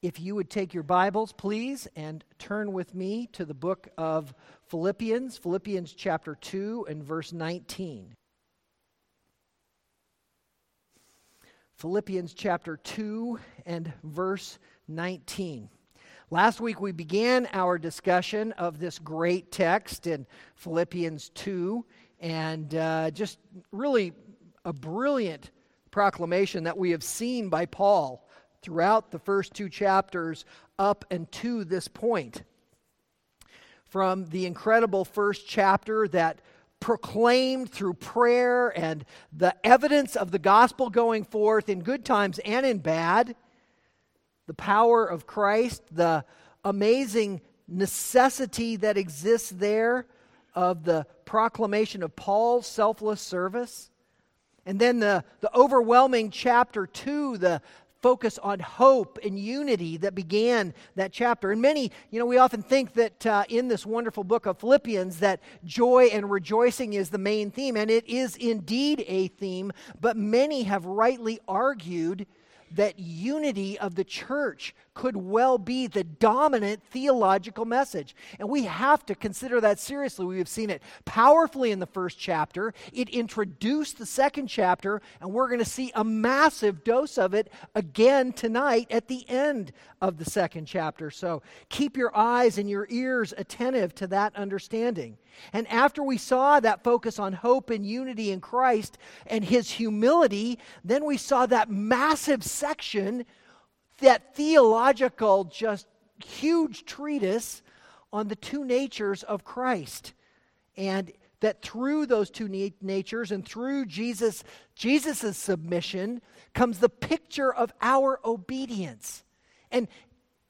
If you would take your Bibles, please, and turn with me to the book of Philippians, Philippians chapter 2 and verse 19. Philippians chapter 2 and verse 19. Last week we began our discussion of this great text in Philippians 2, and uh, just really a brilliant proclamation that we have seen by Paul throughout the first two chapters up and to this point. From the incredible first chapter that proclaimed through prayer and the evidence of the gospel going forth in good times and in bad, the power of Christ, the amazing necessity that exists there of the proclamation of Paul's selfless service. And then the, the overwhelming chapter two, the, focus on hope and unity that began that chapter. And many, you know, we often think that uh, in this wonderful book of Philippians that joy and rejoicing is the main theme, and it is indeed a theme, but many have rightly argued that unity of the church could well be the dominant theological message. And we have to consider that seriously. We have seen it powerfully in the first chapter. It introduced the second chapter, and we're going to see a massive dose of it again tonight at the end of the second chapter. So keep your eyes and your ears attentive to that understanding. And after we saw that focus on hope and unity in Christ and his humility, then we saw that massive section that theological, just huge treatise on the two natures of Christ. And that through those two natures and through Jesus Jesus' submission comes the picture of our obedience. And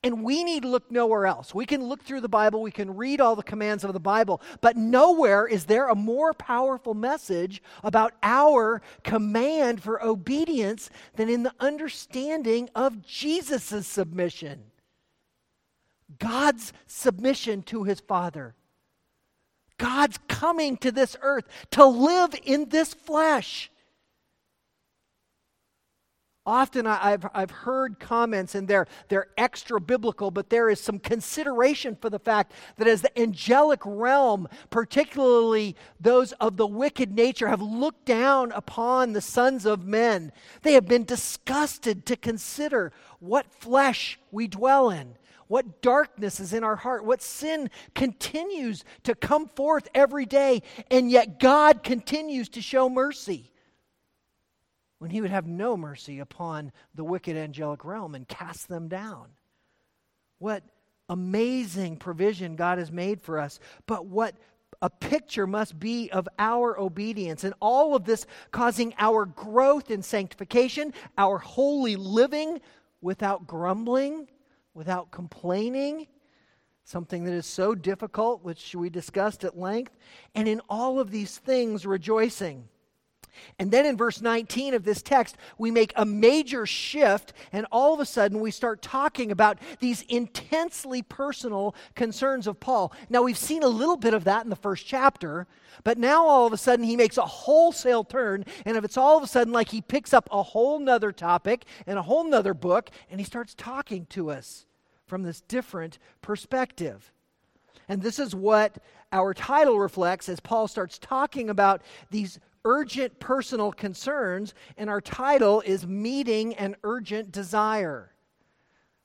and we need to look nowhere else. We can look through the Bible, we can read all the commands of the Bible, but nowhere is there a more powerful message about our command for obedience than in the understanding of Jesus' submission. God's submission to his Father. God's coming to this earth to live in this flesh Often I've, I've heard comments, and they're, they're extra biblical, but there is some consideration for the fact that as the angelic realm, particularly those of the wicked nature, have looked down upon the sons of men, they have been disgusted to consider what flesh we dwell in what darkness is in our heart, what sin continues to come forth every day, and yet God continues to show mercy when he would have no mercy upon the wicked angelic realm and cast them down. What amazing provision God has made for us, but what a picture must be of our obedience, and all of this causing our growth in sanctification, our holy living without grumbling, without complaining, something that is so difficult, which we discussed at length, and in all of these things rejoicing. And then in verse 19 of this text, we make a major shift, and all of a sudden we start talking about these intensely personal concerns of Paul. Now, we've seen a little bit of that in the first chapter, but now all of a sudden he makes a wholesale turn, and if it's all of a sudden like he picks up a whole nother topic and a whole nother book, and he starts talking to us from this different perspective. And this is what our title reflects as Paul starts talking about these urgent personal concerns, and our title is Meeting an Urgent Desire.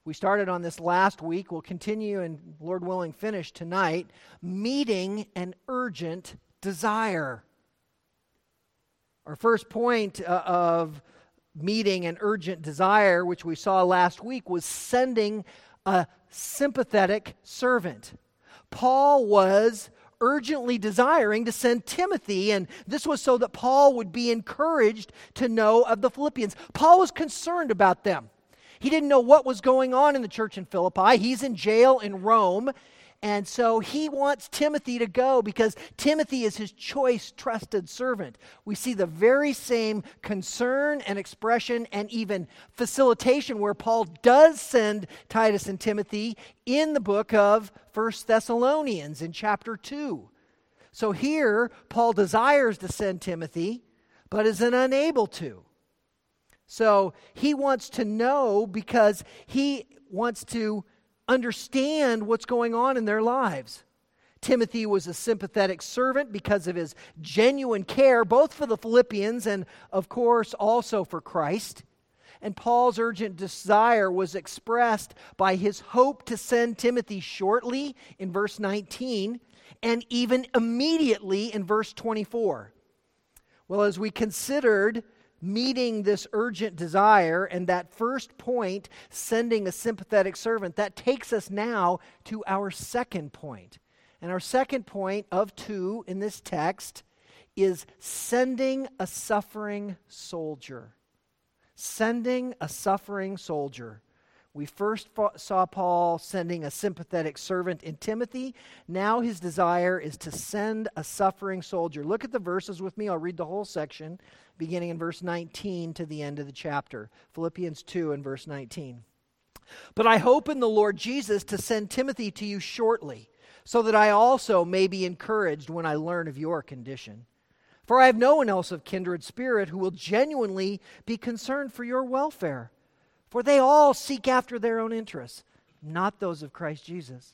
We started on this last week. We'll continue and, Lord willing, finish tonight. Meeting an urgent desire. Our first point uh, of meeting an urgent desire, which we saw last week, was sending a sympathetic servant. Paul was urgently desiring to send Timothy, and this was so that Paul would be encouraged to know of the Philippians. Paul was concerned about them. He didn't know what was going on in the church in Philippi. He's in jail in Rome, and so he wants Timothy to go because Timothy is his choice, trusted servant. We see the very same concern and expression and even facilitation where Paul does send Titus and Timothy in the book of First Thessalonians in chapter 2. So here, Paul desires to send Timothy, but is unable to. So he wants to know because he wants to understand what's going on in their lives. Timothy was a sympathetic servant because of his genuine care, both for the Philippians and, of course, also for Christ. And Paul's urgent desire was expressed by his hope to send Timothy shortly in verse 19 and even immediately in verse 24. Well, as we considered meeting this urgent desire and that first point, sending a sympathetic servant, that takes us now to our second point. And our second point of two in this text is sending a suffering soldier. Sending a suffering soldier. We first saw Paul sending a sympathetic servant in Timothy. Now his desire is to send a suffering soldier. Look at the verses with me. I'll read the whole section, beginning in verse 19 to the end of the chapter. Philippians 2 and verse 19. But I hope in the Lord Jesus to send Timothy to you shortly so that I also may be encouraged when I learn of your condition. For I have no one else of kindred spirit who will genuinely be concerned for your welfare. For they all seek after their own interests, not those of Christ Jesus.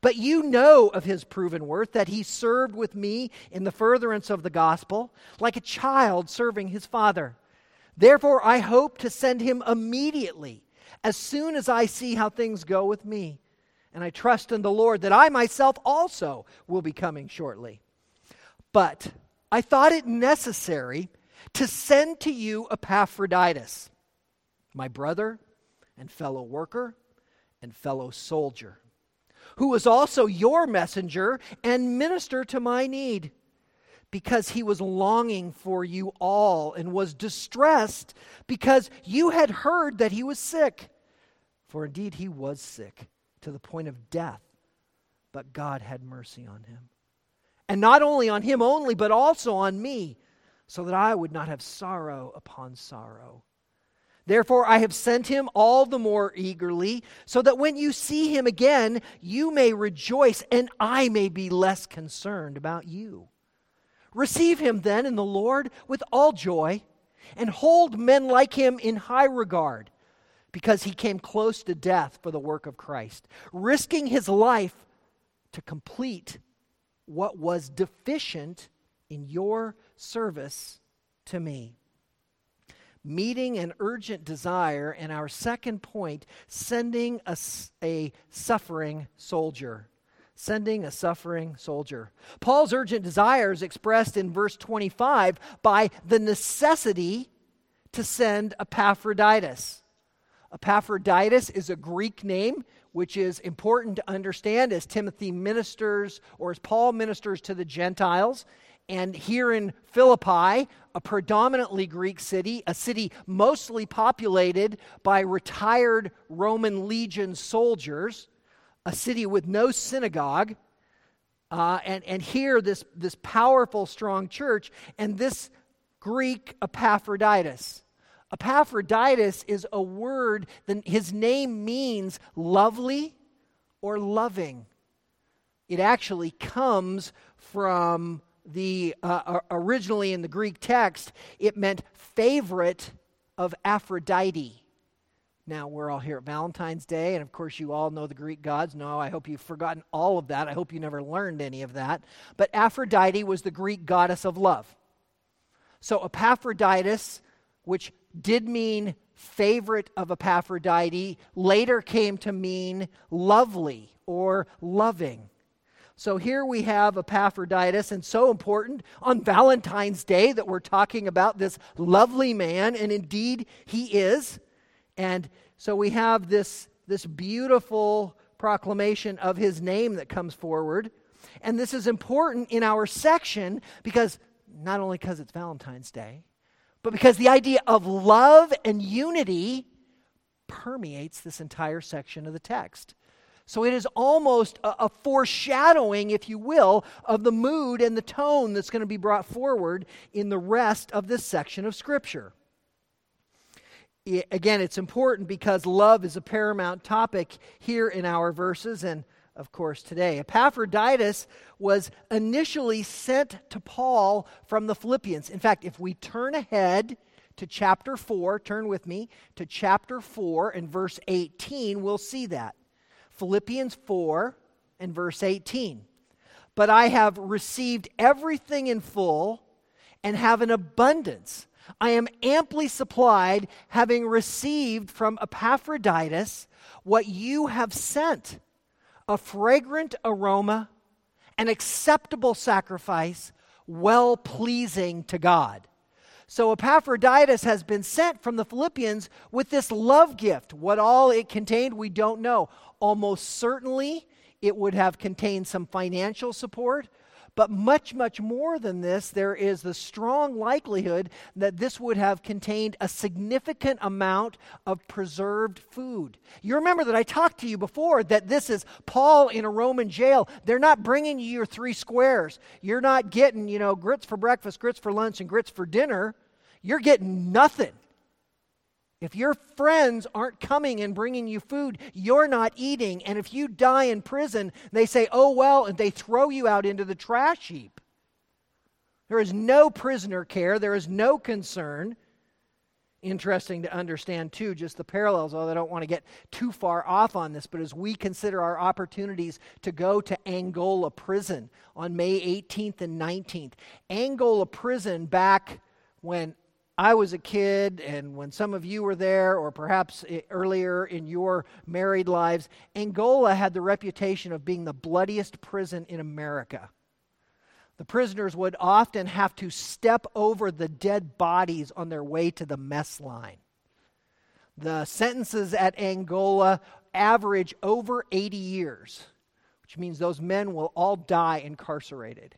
But you know of his proven worth, that he served with me in the furtherance of the gospel, like a child serving his father. Therefore, I hope to send him immediately, as soon as I see how things go with me and I trust in the Lord that I myself also will be coming shortly. But I thought it necessary to send to you Epaphroditus, my brother and fellow worker and fellow soldier, who was also your messenger and minister to my need, because he was longing for you all and was distressed because you had heard that he was sick. For indeed he was sick to the point of death, but God had mercy on him. And not only on him only, but also on me, so that I would not have sorrow upon sorrow. Therefore, I have sent him all the more eagerly, so that when you see him again, you may rejoice, and I may be less concerned about you. Receive him then in the Lord with all joy, and hold men like him in high regard because he came close to death for the work of Christ, risking his life to complete what was deficient in your service to me. Meeting an urgent desire, and our second point, sending a, a suffering soldier sending a suffering soldier. Paul's urgent desire is expressed in verse 25 by the necessity to send Epaphroditus. Epaphroditus is a Greek name, which is important to understand as Timothy ministers or as Paul ministers to the Gentiles. And here in Philippi, a predominantly Greek city, a city mostly populated by retired Roman legion soldiers, a city with no synagogue. Uh, and, and here, this, this powerful, strong church, and this Greek Epaphroditus. Epaphroditus is a word, that his name means lovely or loving. It actually comes from the, uh, originally in the Greek text, it meant favorite of Aphrodite. Now, we're all here at Valentine's Day, and of course, you all know the Greek gods. No, I hope you've forgotten all of that. I hope you never learned any of that. But Aphrodite was the Greek goddess of love. So, Epaphroditus, which did mean favorite of Epaphrodite, later came to mean lovely or loving. So here we have Epaphroditus, and so important on Valentine's Day that we're talking about this lovely man, and indeed he is. And so we have this, this beautiful proclamation of his name that comes forward. And this is important in our section because not only because it's Valentine's Day, but because the idea of love and unity permeates this entire section of the text. So it is almost a, a, foreshadowing, if you will, of the mood and the tone that's going to be brought forward in the rest of this section of Scripture. It, again, it's important because love is a paramount topic here in our verses, and of course, today. Epaphroditus was initially sent to Paul from the Philippians. In fact, if we turn ahead to chapter 4, turn with me to chapter 4 and verse 18, we'll see that. Philippians 4 and verse 18. But I have received everything in full and have an abundance. I am amply supplied, having received from Epaphroditus what you have sent a fragrant aroma, an acceptable sacrifice, well pleasing to God. So Epaphroditus has been sent from the Philippians with this love gift. What all it contained, we don't know. Almost certainly, it would have contained some financial support, but much, much more than this, there is the strong likelihood that this would have contained a significant amount of preserved food. You remember that I talked to you before that this is Paul in a Roman jail. They're not bringing you your three squares. You're not getting, you know, grits for breakfast, grits for lunch, and grits for dinner. You're getting nothing. If your friends aren't coming and bringing you food, you're not eating. And if you die in prison, they say, oh, well, and they throw you out into the trash heap. There is no prisoner care, there is no concern. Interesting to understand, too, just the parallels, although I don't want to get too far off on this, but as we consider our opportunities to go to Angola prison on May 18th and 19th, Angola prison back when I was a kid, and when some of you were there, or perhaps eh, earlier in your married lives, Angola had the reputation of being the bloodiest prison in America. The prisoners would often have to step over the dead bodies on their way to the mess line. The sentences at Angola average over 80 years, which means those men will all die incarcerated.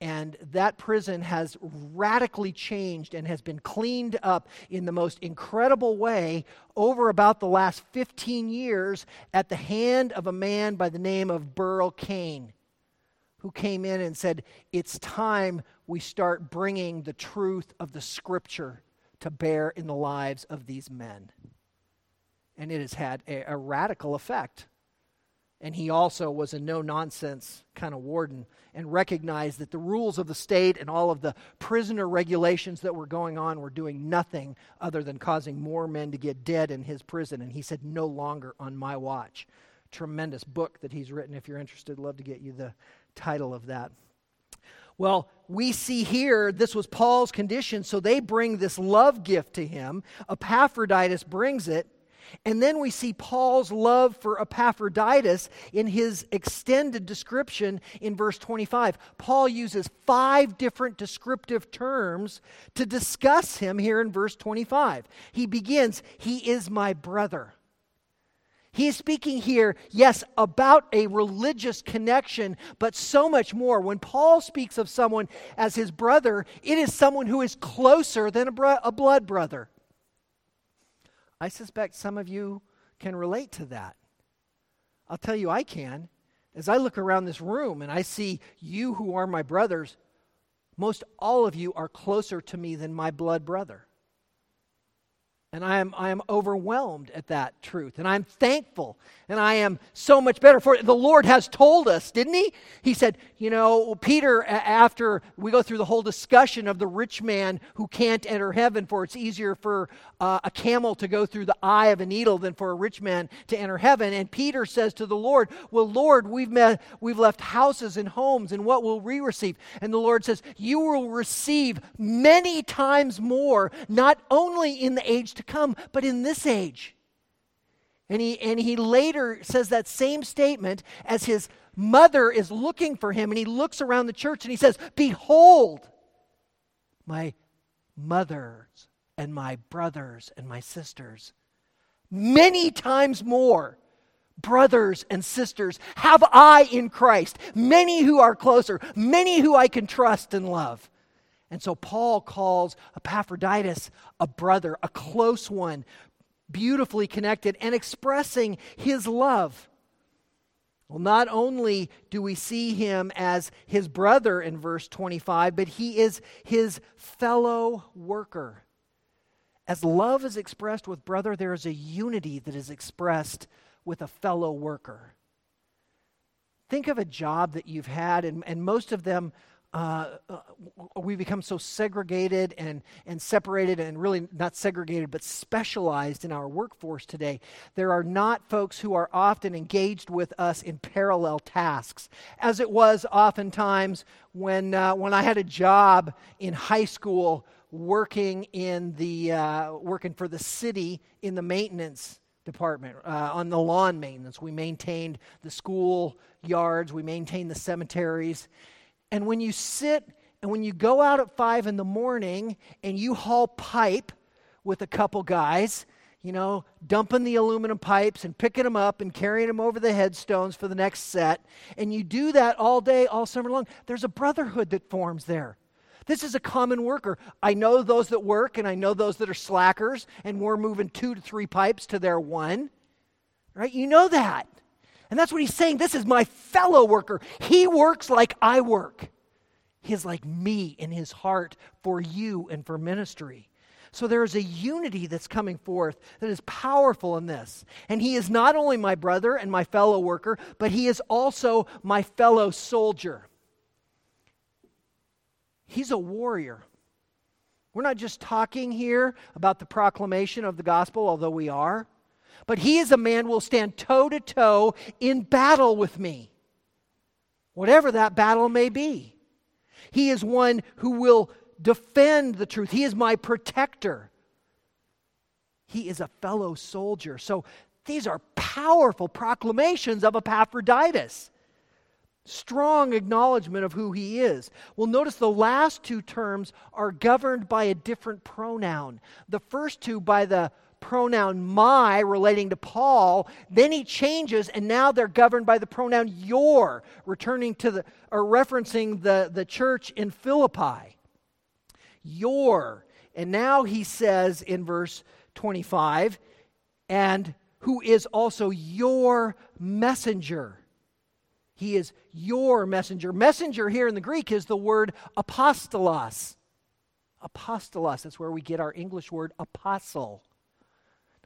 And that prison has radically changed and has been cleaned up in the most incredible way over about the last 15 years at the hand of a man by the name of Burl Cain, who came in and said, It's time we start bringing the truth of the scripture to bear in the lives of these men. And it has had a, a radical effect. And he also was a no nonsense kind of warden and recognized that the rules of the state and all of the prisoner regulations that were going on were doing nothing other than causing more men to get dead in his prison. And he said, No longer on my watch. Tremendous book that he's written. If you're interested, love to get you the title of that. Well, we see here this was Paul's condition, so they bring this love gift to him. Epaphroditus brings it. And then we see Paul's love for Epaphroditus in his extended description in verse 25. Paul uses five different descriptive terms to discuss him here in verse 25. He begins, He is my brother. He's speaking here, yes, about a religious connection, but so much more. When Paul speaks of someone as his brother, it is someone who is closer than a, bro- a blood brother. I suspect some of you can relate to that. I'll tell you, I can. As I look around this room and I see you who are my brothers, most all of you are closer to me than my blood brother. And I am, I am overwhelmed at that truth. And I'm thankful. And I am so much better for it. The Lord has told us, didn't He? He said, you know, Peter, after we go through the whole discussion of the rich man who can't enter heaven, for it's easier for uh, a camel to go through the eye of a needle than for a rich man to enter heaven. And Peter says to the Lord, Well, Lord, we've, met, we've left houses and homes, and what will we receive? And the Lord says, You will receive many times more, not only in the age to come, but in this age. And he, and he later says that same statement as his mother is looking for him, and he looks around the church and he says, Behold, my mothers and my brothers and my sisters. Many times more brothers and sisters have I in Christ, many who are closer, many who I can trust and love. And so Paul calls Epaphroditus a brother, a close one, beautifully connected, and expressing his love. Well, not only do we see him as his brother in verse 25, but he is his fellow worker. As love is expressed with brother, there is a unity that is expressed with a fellow worker. Think of a job that you've had, and, and most of them uh, uh, we become so segregated and, and separated and really not segregated but specialized in our workforce today. There are not folks who are often engaged with us in parallel tasks as it was oftentimes when, uh, when i had a job in high school working in the uh, working for the city in the maintenance department uh, on the lawn maintenance. We maintained the school yards we maintained the cemeteries and when you sit and when you go out at five in the morning and you haul pipe with a couple guys, you know, dumping the aluminum pipes and picking them up and carrying them over the headstones for the next set, and you do that all day, all summer long, there's a brotherhood that forms there. This is a common worker. I know those that work and I know those that are slackers, and we're moving two to three pipes to their one. Right? You know that. And that's what he's saying. This is my fellow worker. He works like I work. He is like me in his heart for you and for ministry. So there is a unity that's coming forth that is powerful in this. And he is not only my brother and my fellow worker, but he is also my fellow soldier. He's a warrior. We're not just talking here about the proclamation of the gospel, although we are but he is a man who will stand toe to toe in battle with me, whatever that battle may be. He is one who will defend the truth. He is my protector. He is a fellow soldier. So these are powerful proclamations of Epaphroditus. Strong acknowledgement of who he is. Well, notice the last two terms are governed by a different pronoun. The first two by the pronoun my relating to Paul. Then he changes, and now they're governed by the pronoun your, returning to the or referencing the, the church in Philippi. Your. And now he says in verse 25, and who is also your messenger. He is your messenger. Messenger here in the Greek is the word apostolos. Apostolos, that's where we get our English word apostle.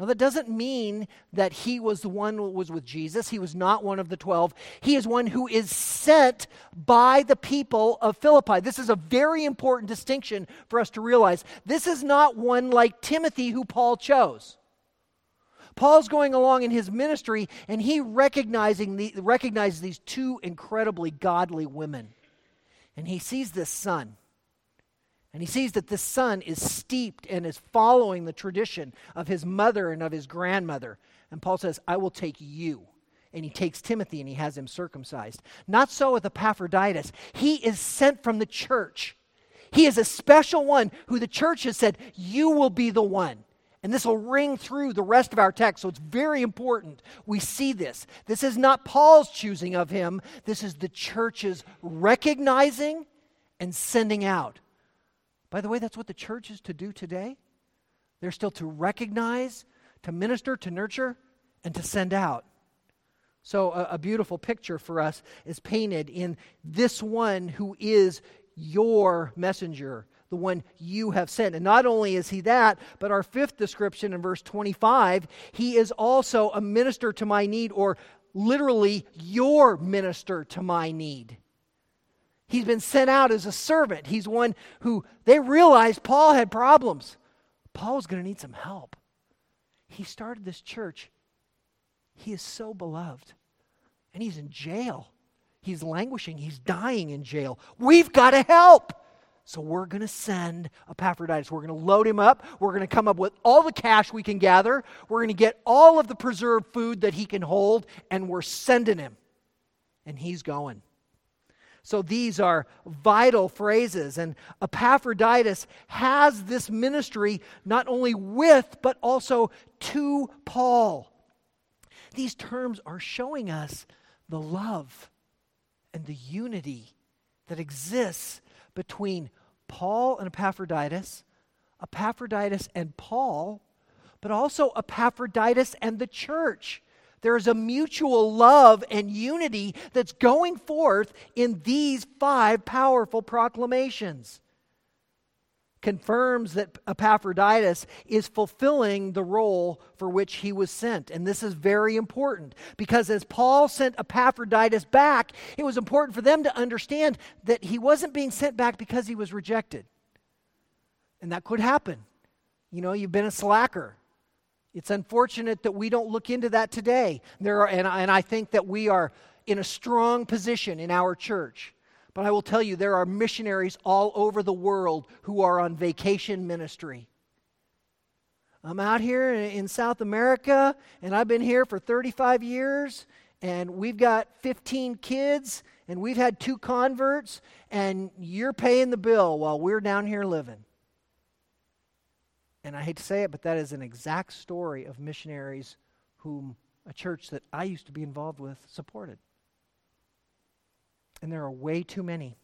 Now, that doesn't mean that he was the one who was with Jesus. He was not one of the 12. He is one who is sent by the people of Philippi. This is a very important distinction for us to realize. This is not one like Timothy who Paul chose. Paul's going along in his ministry and he recognizing the, recognizes these two incredibly godly women. And he sees this son. And he sees that this son is steeped and is following the tradition of his mother and of his grandmother. And Paul says, I will take you. And he takes Timothy and he has him circumcised. Not so with Epaphroditus. He is sent from the church. He is a special one who the church has said, You will be the one. And this will ring through the rest of our text. So it's very important we see this. This is not Paul's choosing of him, this is the church's recognizing and sending out. By the way, that's what the church is to do today. They're still to recognize, to minister, to nurture, and to send out. So, a, a, beautiful picture for us is painted in this one who is your messenger, the one you have sent. And not only is he that, but our fifth description in verse 25, he is also a minister to my need, or literally your minister to my need. He's been sent out as a servant. He's one who they realized Paul had problems. Paul's going to need some help. He started this church. He is so beloved. And he's in jail. He's languishing. He's dying in jail. We've got to help. So we're going to send Epaphroditus. We're going to load him up. We're going to come up with all the cash we can gather. We're going to get all of the preserved food that he can hold, and we're sending him. And he's going. So these are vital phrases. And Epaphroditus has this ministry not only with, but also to Paul. These terms are showing us the love and the unity that exists between Paul and Epaphroditus, Epaphroditus and Paul, but also Epaphroditus and the church. There is a mutual love and unity that's going forth in these five powerful proclamations. confirms that Epaphroditus is fulfilling the role for which he was sent. And this is very important because as Paul sent Epaphroditus back, it was important for them to understand that he wasn't being sent back because he was rejected. And that could happen. You know, you've been a slacker. It's unfortunate that we don't look into that today. There are, and, and I think that we are in a strong position in our church but I will tell you, there are missionaries all over the world who are on vacation ministry. I'm out here in South America, and I've been here for 35 years, and we've got 15 kids, and we've had two converts, and you're paying the bill while we're down here living. And I hate to say it, but that is an exact story of missionaries whom a church that I used to be involved with supported and there are way too many.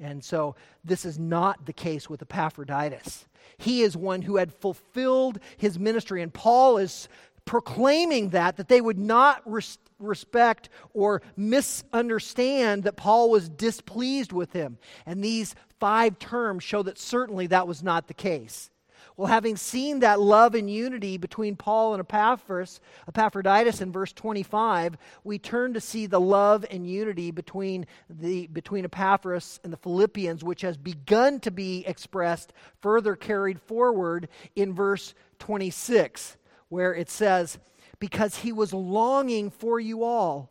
And so this is not the case with Epaphroditus. He is one who had fulfilled his ministry, and Paul is proclaiming that, that they would not res- respect or misunderstand that Paul was displeased with him. And these five terms show that certainly that was not the case. Well, having seen that love and unity between Paul and Epaphras, Epaphroditus in verse 25, we turn to see the love and unity between, the, between Epaphras and the Philippians, which has begun to be expressed, further carried forward in verse 26, where it says, Because he was longing for you all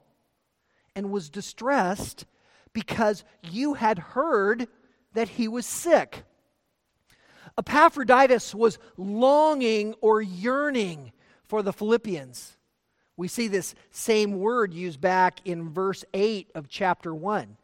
and was distressed because you had heard that he was sick. Epaphroditus was longing or yearning for the Philippians. We see this same word used back in verse 8 of chapter 1.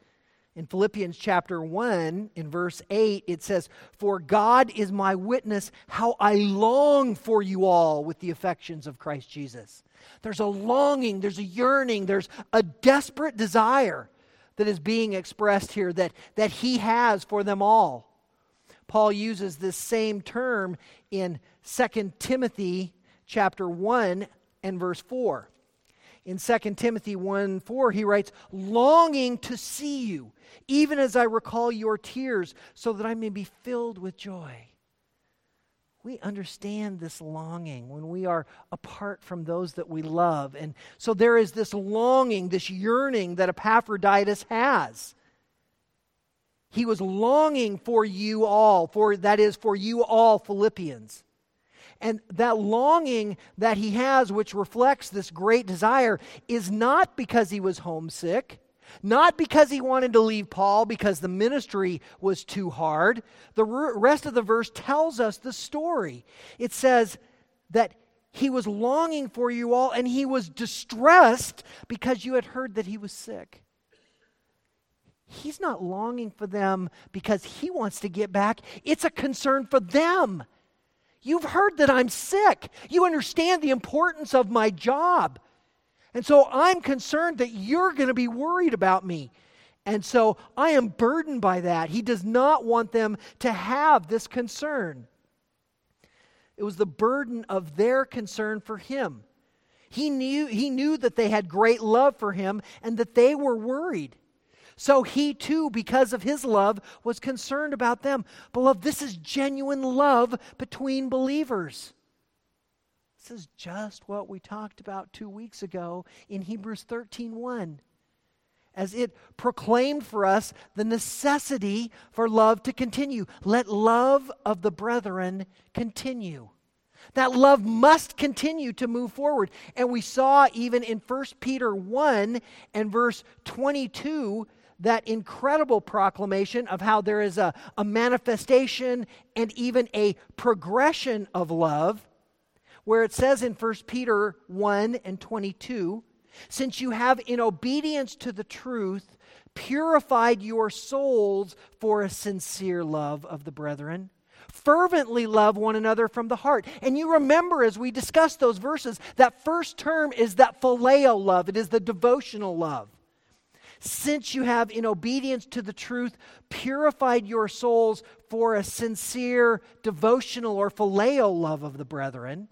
In Philippians chapter 1, in verse 8, it says, For God is my witness, how I long for you all with the affections of Christ Jesus. There's a longing, there's a yearning, there's a desperate desire that is being expressed here that, that he has for them all. Paul uses this same term in 2 Timothy chapter 1 and verse 4. In 2 Timothy 1 4, he writes, Longing to see you, even as I recall your tears, so that I may be filled with joy. We understand this longing when we are apart from those that we love. And so there is this longing, this yearning that Epaphroditus has. He was longing for you all, for that is, for you all Philippians. And that longing that he has, which reflects this great desire, is not because he was homesick, not because he wanted to leave Paul because the ministry was too hard. The rest of the verse tells us the story. It says that he was longing for you all and he was distressed because you had heard that he was sick. He's not longing for them because he wants to get back. It's a concern for them. You've heard that I'm sick. You understand the importance of my job. And so I'm concerned that you're going to be worried about me. And so I am burdened by that. He does not want them to have this concern. It was the burden of their concern for him. He knew, he knew that they had great love for him and that they were worried. So he too, because of his love, was concerned about them. Beloved, this is genuine love between believers. This is just what we talked about two weeks ago in Hebrews 13 1 as it proclaimed for us the necessity for love to continue. Let love of the brethren continue. That love must continue to move forward. And we saw even in 1 Peter 1 and verse 22 that incredible proclamation of how there is a, a manifestation and even a progression of love, where it says in 1 Peter 1 and 22, since you have, in obedience to the truth, purified your souls for a sincere love of the brethren fervently love one another from the heart. And you remember as we discussed those verses, that first term is that phileo love, it is the devotional love since you have, in obedience to the truth, purified your souls for a sincere devotional or phileo love of the brethren,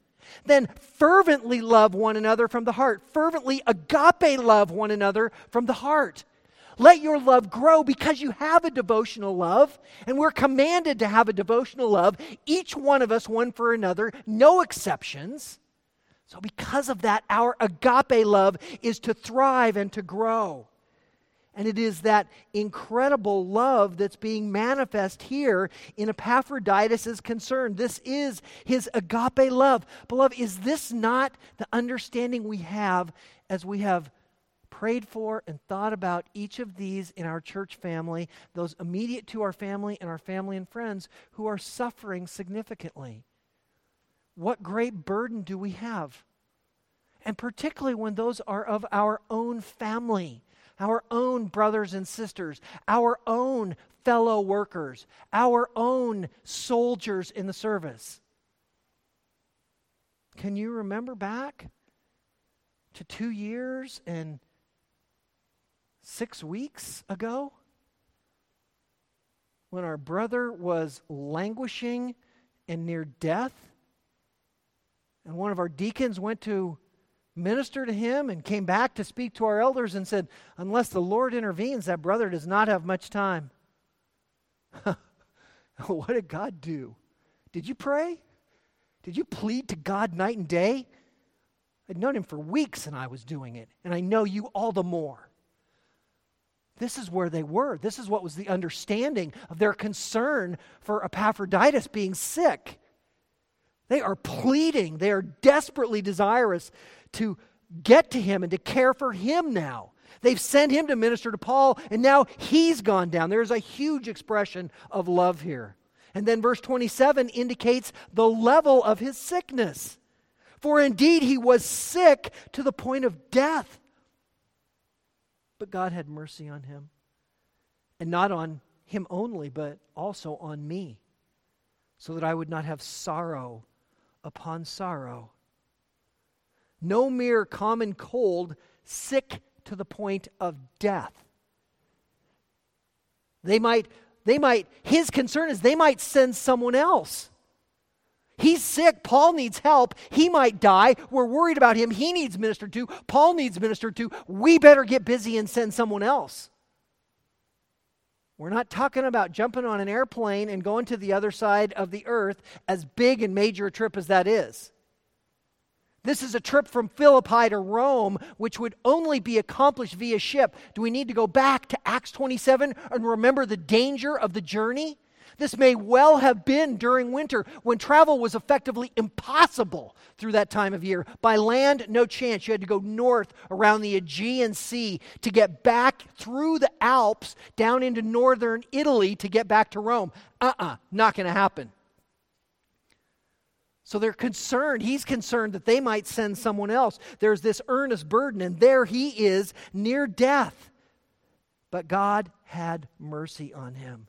then fervently love one another from the heart. Fervently agape love one another from the heart. Let your love grow because you have a devotional love, and we're commanded to have a devotional love, each one of us, one for another, no exceptions. So, because of that, our agape love is to thrive and to grow. And it is that incredible love that's being manifest here in Epaphroditus' concern. This is his agape love. Beloved, is this not the understanding we have as we have prayed for and thought about each of these in our church family, those immediate to our family and our family and friends who are suffering significantly? What great burden do we have? And particularly when those are of our own family our own brothers and sisters, our own fellow workers, our own soldiers in the service. Can you remember back to two years and six weeks ago when our brother was languishing and near death? And one of our deacons went to minister to him and came back to speak to our elders and said, Unless the Lord intervenes, that brother does not have much time. what did God do? Did you pray? Did you plead to God night and day? I'd known him for weeks and I was doing it, and I know you all the more. This is where they were. This is what was the understanding of their concern for Epaphroditus being sick. They are pleading, they are desperately desirous to get to him and to care for him now. They've sent him to minister to Paul, and now he's gone down. There's a huge expression of love here. And then verse 27 indicates the level of his sickness. For indeed he was sick to the point of death. But God had mercy on him. And not on him only, but also on me, so that I would not have sorrow upon sorrow. No mere common cold, sick to the point of death. They might, they might, his concern is they might send someone else. He's sick. Paul needs help. He might die. We're worried about him. He needs ministered to. Paul needs ministered to. We better get busy and send someone else. We're not talking about jumping on an airplane and going to the other side of the earth, as big and major a trip as that is. This is a trip from Philippi to Rome, which would only be accomplished via ship. Do we need to go back to Acts 27 and remember the danger of the journey? This may well have been during winter when travel was effectively impossible through that time of year. By land, no chance. You had to go north around the Aegean Sea to get back through the Alps down into northern Italy to get back to Rome. Uh uh-uh, uh, not going to happen. So they're concerned. He's concerned that they might send someone else. There's this earnest burden, and there he is near death. But God had mercy on him.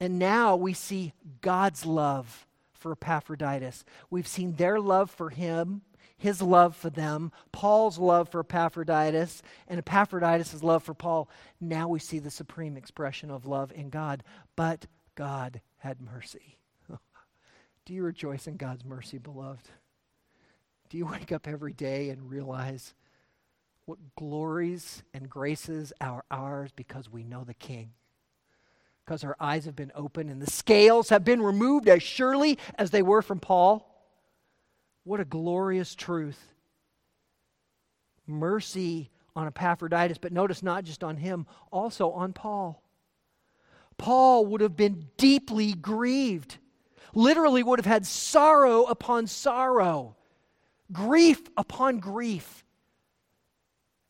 And now we see God's love for Epaphroditus. We've seen their love for him, his love for them, Paul's love for Epaphroditus, and Epaphroditus' love for Paul. Now we see the supreme expression of love in God. But God had mercy. Do you rejoice in God's mercy, beloved? Do you wake up every day and realize what glories and graces are ours because we know the King? Because our eyes have been opened and the scales have been removed as surely as they were from Paul. What a glorious truth. Mercy on Epaphroditus, but notice not just on him, also on Paul. Paul would have been deeply grieved, literally, would have had sorrow upon sorrow, grief upon grief.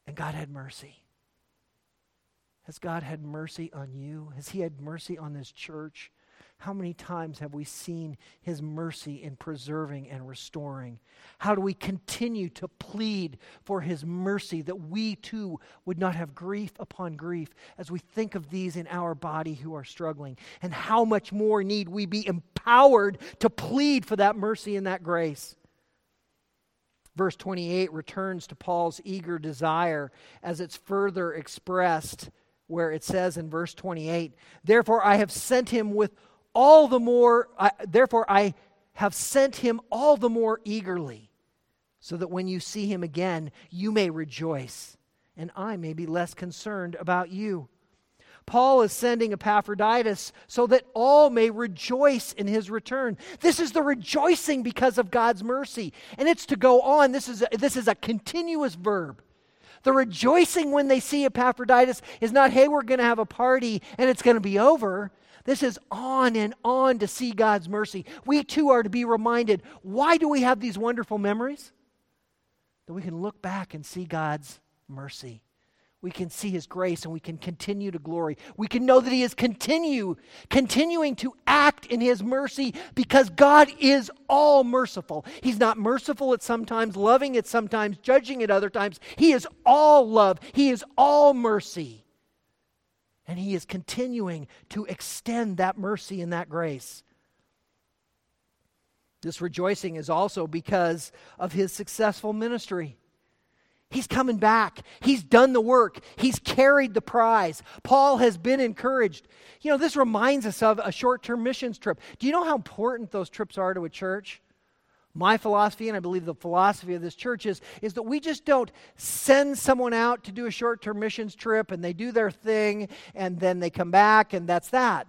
And God had mercy. Has God had mercy on you? Has He had mercy on this church? How many times have we seen His mercy in preserving and restoring? How do we continue to plead for His mercy that we too would not have grief upon grief as we think of these in our body who are struggling? And how much more need we be empowered to plead for that mercy and that grace? Verse 28 returns to Paul's eager desire as it's further expressed where it says in verse 28 Therefore I have sent him with all the more, I, therefore I have sent him all the more eagerly, so that when you see him again, you may rejoice and I may be less concerned about you. Paul is sending Epaphroditus so that all may rejoice in his return. This is the rejoicing because of God's mercy. And it's to go on. This is a, this is a continuous verb. The rejoicing when they see Epaphroditus is not, hey, we're going to have a party and it's going to be over. This is on and on to see God's mercy. We too are to be reminded why do we have these wonderful memories? That we can look back and see God's mercy we can see his grace and we can continue to glory. We can know that he is continue continuing to act in his mercy because God is all merciful. He's not merciful at sometimes, loving at sometimes, judging at other times. He is all love. He is all mercy. And he is continuing to extend that mercy and that grace. This rejoicing is also because of his successful ministry. He's coming back. He's done the work. He's carried the prize. Paul has been encouraged. You know, this reminds us of a short term missions trip. Do you know how important those trips are to a church? My philosophy, and I believe the philosophy of this church is, is that we just don't send someone out to do a short term missions trip and they do their thing and then they come back and that's that.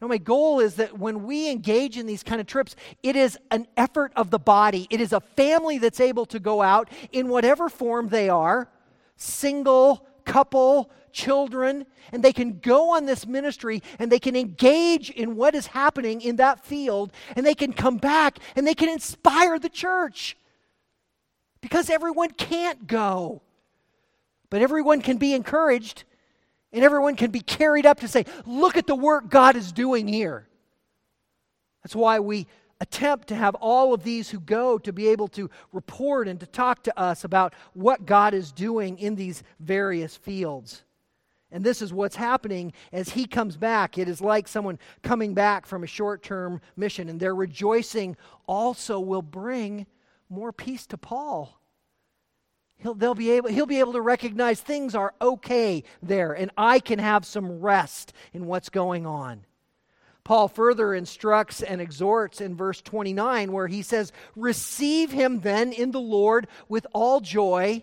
No, my goal is that when we engage in these kind of trips, it is an effort of the body. It is a family that's able to go out in whatever form they are single, couple, children, and they can go on this ministry and they can engage in what is happening in that field and they can come back and they can inspire the church. Because everyone can't go, but everyone can be encouraged and everyone can be carried up to say, look at the work God is doing here. That's why we attempt to have all of these who go to be able to report and to talk to us about what God is doing in these various fields. And this is what's happening as he comes back. It is like someone coming back from a short term mission, and their rejoicing also will bring more peace to Paul. He'll, they'll be able, he'll be able to recognize things are okay there, and I can have some rest in what's going on. Paul further instructs and exhorts in verse 29, where he says, Receive him then in the Lord with all joy,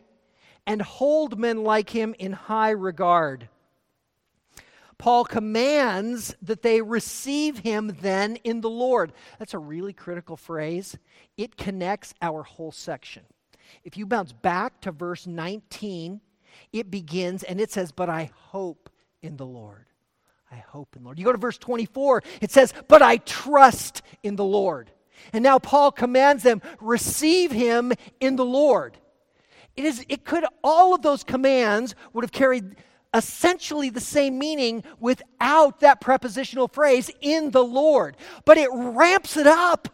and hold men like him in high regard. Paul commands that they receive him then in the Lord. That's a really critical phrase. It connects our whole section. If you bounce back to verse 19, it begins and it says, But I hope in the Lord. I hope in the Lord. You go to verse 24, it says, But I trust in the Lord. And now Paul commands them, receive him in the Lord. It is it could all of those commands would have carried essentially the same meaning without that prepositional phrase in the Lord. But it ramps it up.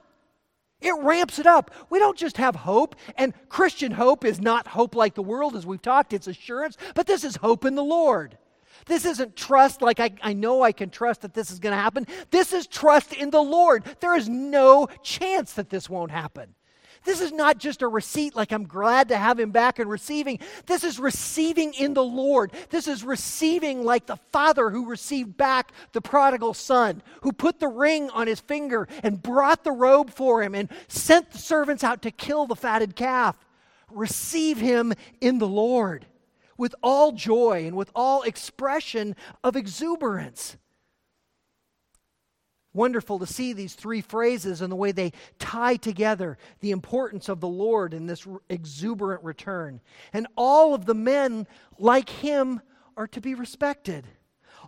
It ramps it up. We don't just have hope, and Christian hope is not hope like the world, as we've talked, it's assurance, but this is hope in the Lord. This isn't trust like I, I know I can trust that this is going to happen. This is trust in the Lord. There is no chance that this won't happen. This is not just a receipt like I'm glad to have him back and receiving. This is receiving in the Lord. This is receiving like the father who received back the prodigal son, who put the ring on his finger and brought the robe for him and sent the servants out to kill the fatted calf. Receive him in the Lord with all joy and with all expression of exuberance. Wonderful to see these three phrases and the way they tie together the importance of the Lord in this exuberant return. And all of the men, like him, are to be respected.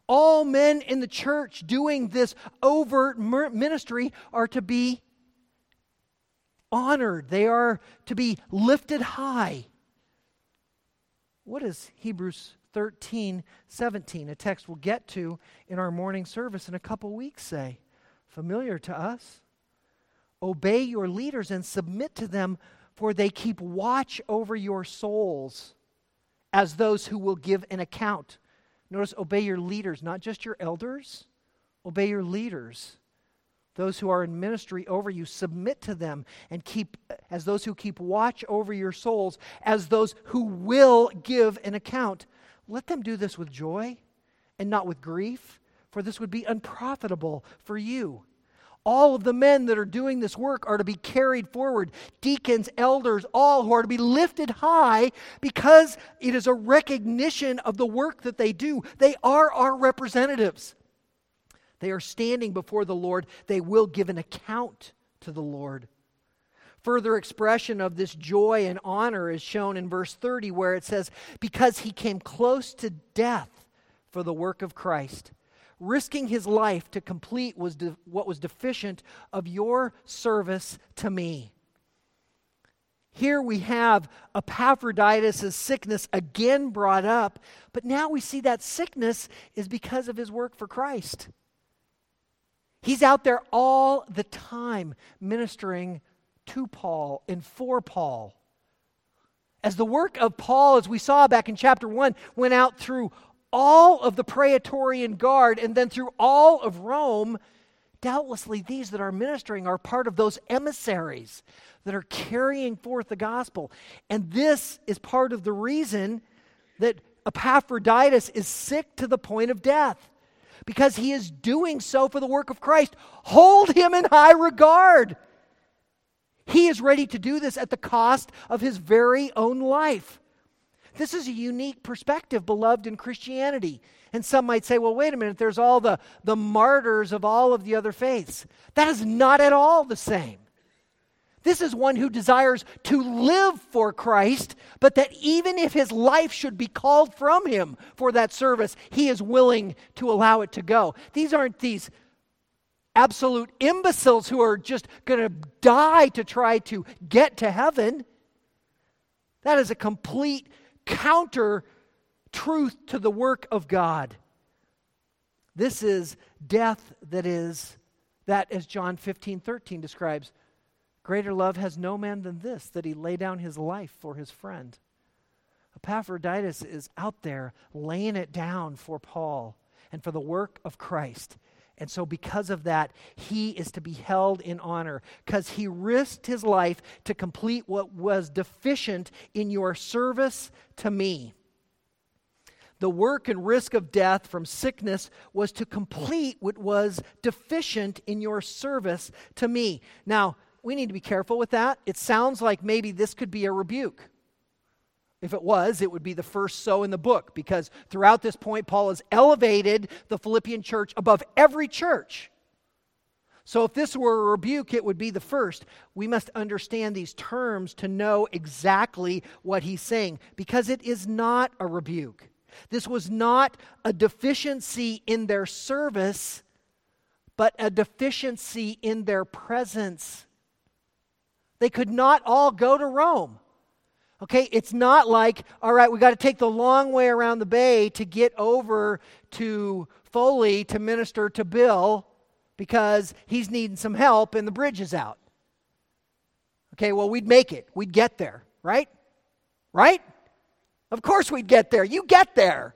All men in the church doing this overt ministry are to be honored, they are to be lifted high. What does Hebrews 13, 17, a text we'll get to in our morning service in a couple weeks, say? Familiar to us. Obey your leaders and submit to them, for they keep watch over your souls as those who will give an account. Notice, obey your leaders, not just your elders. Obey your leaders. Those who are in ministry over you, submit to them and keep, as those who keep watch over your souls, as those who will give an account. Let them do this with joy and not with grief for this would be unprofitable for you. All of the men that are doing this work are to be carried forward. Deacons, elders, all who are to be lifted high because it is a recognition of the work that they do. They are our representatives. They are standing before the Lord. They will give an account to the Lord. Further expression of this joy and honor is shown in verse 30, where it says, Because he came close to death for the work of Christ risking his life to complete was de- what was deficient of your service to me. Here we have Epaphroditus' sickness again brought up, but now we see that sickness is because of his work for Christ. He's out there all the time ministering to Paul and for Paul. As the work of Paul, as we saw back in chapter 1, went out through all of the Praetorian Guard and then through all of Rome, doubtlessly these that are ministering are part of those emissaries that are carrying forth the gospel. And this is part of the reason that Epaphroditus is sick to the point of death because he is doing so for the work of Christ. Hold him in high regard. He is ready to do this at the cost of his very own life. This is a unique perspective, beloved, in Christianity. And some might say, well, wait a minute, there's all the, the martyrs of all of the other faiths. That is not at all the same. This is one who desires to live for Christ, but that even if his life should be called from him for that service, he is willing to allow it to go. These aren't these absolute imbeciles who are just going to die to try to get to heaven. That is a complete counter truth to the work of God. This is death that is, that as John 15 13 describes, greater love has no man than this, that he lay down his life for his friend. Epaphroditus is out there laying it down for Paul and for the work of Christ. And so, because of that, he is to be held in honor because he risked his life to complete what was deficient in your service to me. The work and risk of death from sickness was to complete what was deficient in your service to me. Now, we need to be careful with that. It sounds like maybe this could be a rebuke. If it was, it would be the first so in the book because throughout this point, Paul has elevated the Philippian church above every church. So if this were a rebuke, it would be the first. We must understand these terms to know exactly what he's saying because it is not a rebuke. This was not a deficiency in their service, but a deficiency in their presence. They could not all go to Rome. Okay, it's not like, all right, we got to take the long way around the bay to get over to Foley to minister to Bill because he's needing some help and the bridge is out. Okay, well, we'd make it. We'd get there, right? Right? Of course we'd get there. You get there.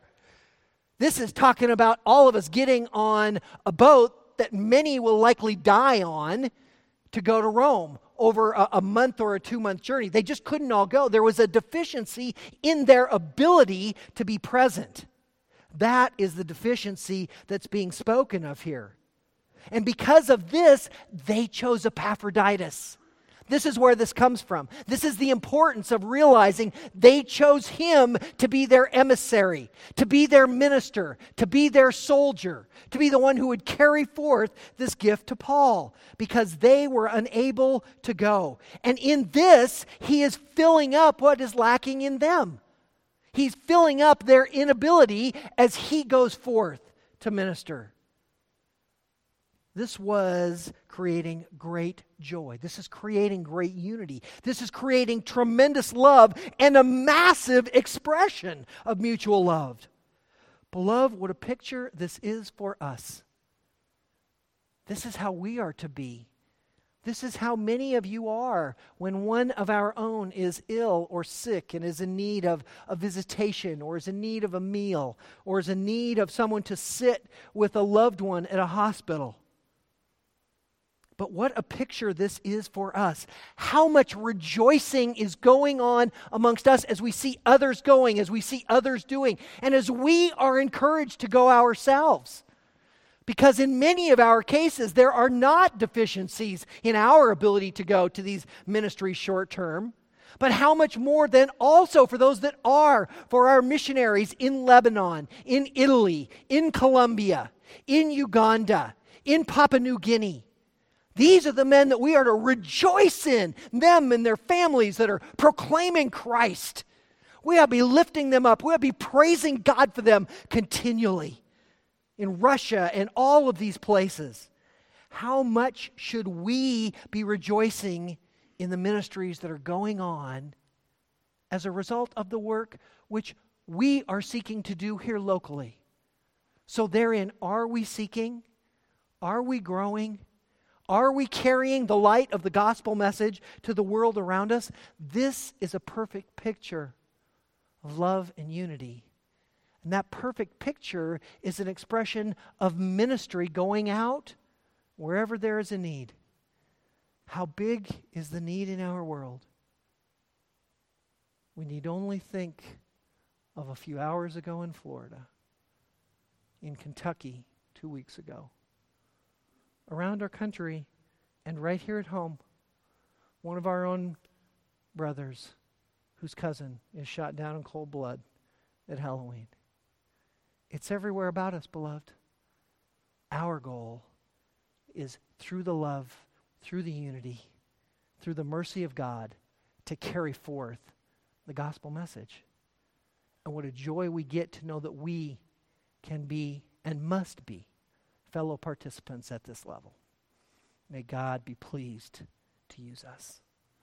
This is talking about all of us getting on a boat that many will likely die on to go to Rome over a, a month or a two month journey. They just couldn't all go. There was a deficiency in their ability to be present. That is the deficiency that's being spoken of here. And because of this, they chose Epaphroditus. This is where this comes from. This is the importance of realizing they chose him to be their emissary, to be their minister, to be their soldier, to be the one who would carry forth this gift to Paul because they were unable to go. And in this, he is filling up what is lacking in them. He's filling up their inability as he goes forth to minister. This was creating great joy. This is creating great unity. This is creating tremendous love and a massive expression of mutual love. Beloved, what a picture this is for us. This is how we are to be. This is how many of you are when one of our own is ill or sick and is in need of a visitation or is in need of a meal or is in need of someone to sit with a loved one at a hospital. But what a picture this is for us. How much rejoicing is going on amongst us as we see others going, as we see others doing, and as we are encouraged to go ourselves. Because in many of our cases, there are not deficiencies in our ability to go to these ministries short term. But how much more then also for those that are, for our missionaries in Lebanon, in Italy, in Colombia, in Uganda, in Papua New Guinea. These are the men that we are to rejoice in, them and their families that are proclaiming Christ. We ought to be lifting them up. We ought to be praising God for them continually in Russia and all of these places. How much should we be rejoicing in the ministries that are going on as a result of the work which we are seeking to do here locally? So, therein, are we seeking? Are we growing? Are we carrying the light of the gospel message to the world around us? This is a perfect picture of love and unity and that perfect picture is an expression of ministry going out wherever there is a need. How big is the need in our world? We need only think of a few hours ago in Florida, in Kentucky two weeks ago, around our country, and right here at home. One of our own brothers, whose cousin is shot down in cold blood at Halloween. It's everywhere about us, beloved. Our goal is through the love, through the unity, through the mercy of God to carry forth the gospel message. And what a joy we get to know that we can be and must be fellow participants at this level. May God be pleased to use us.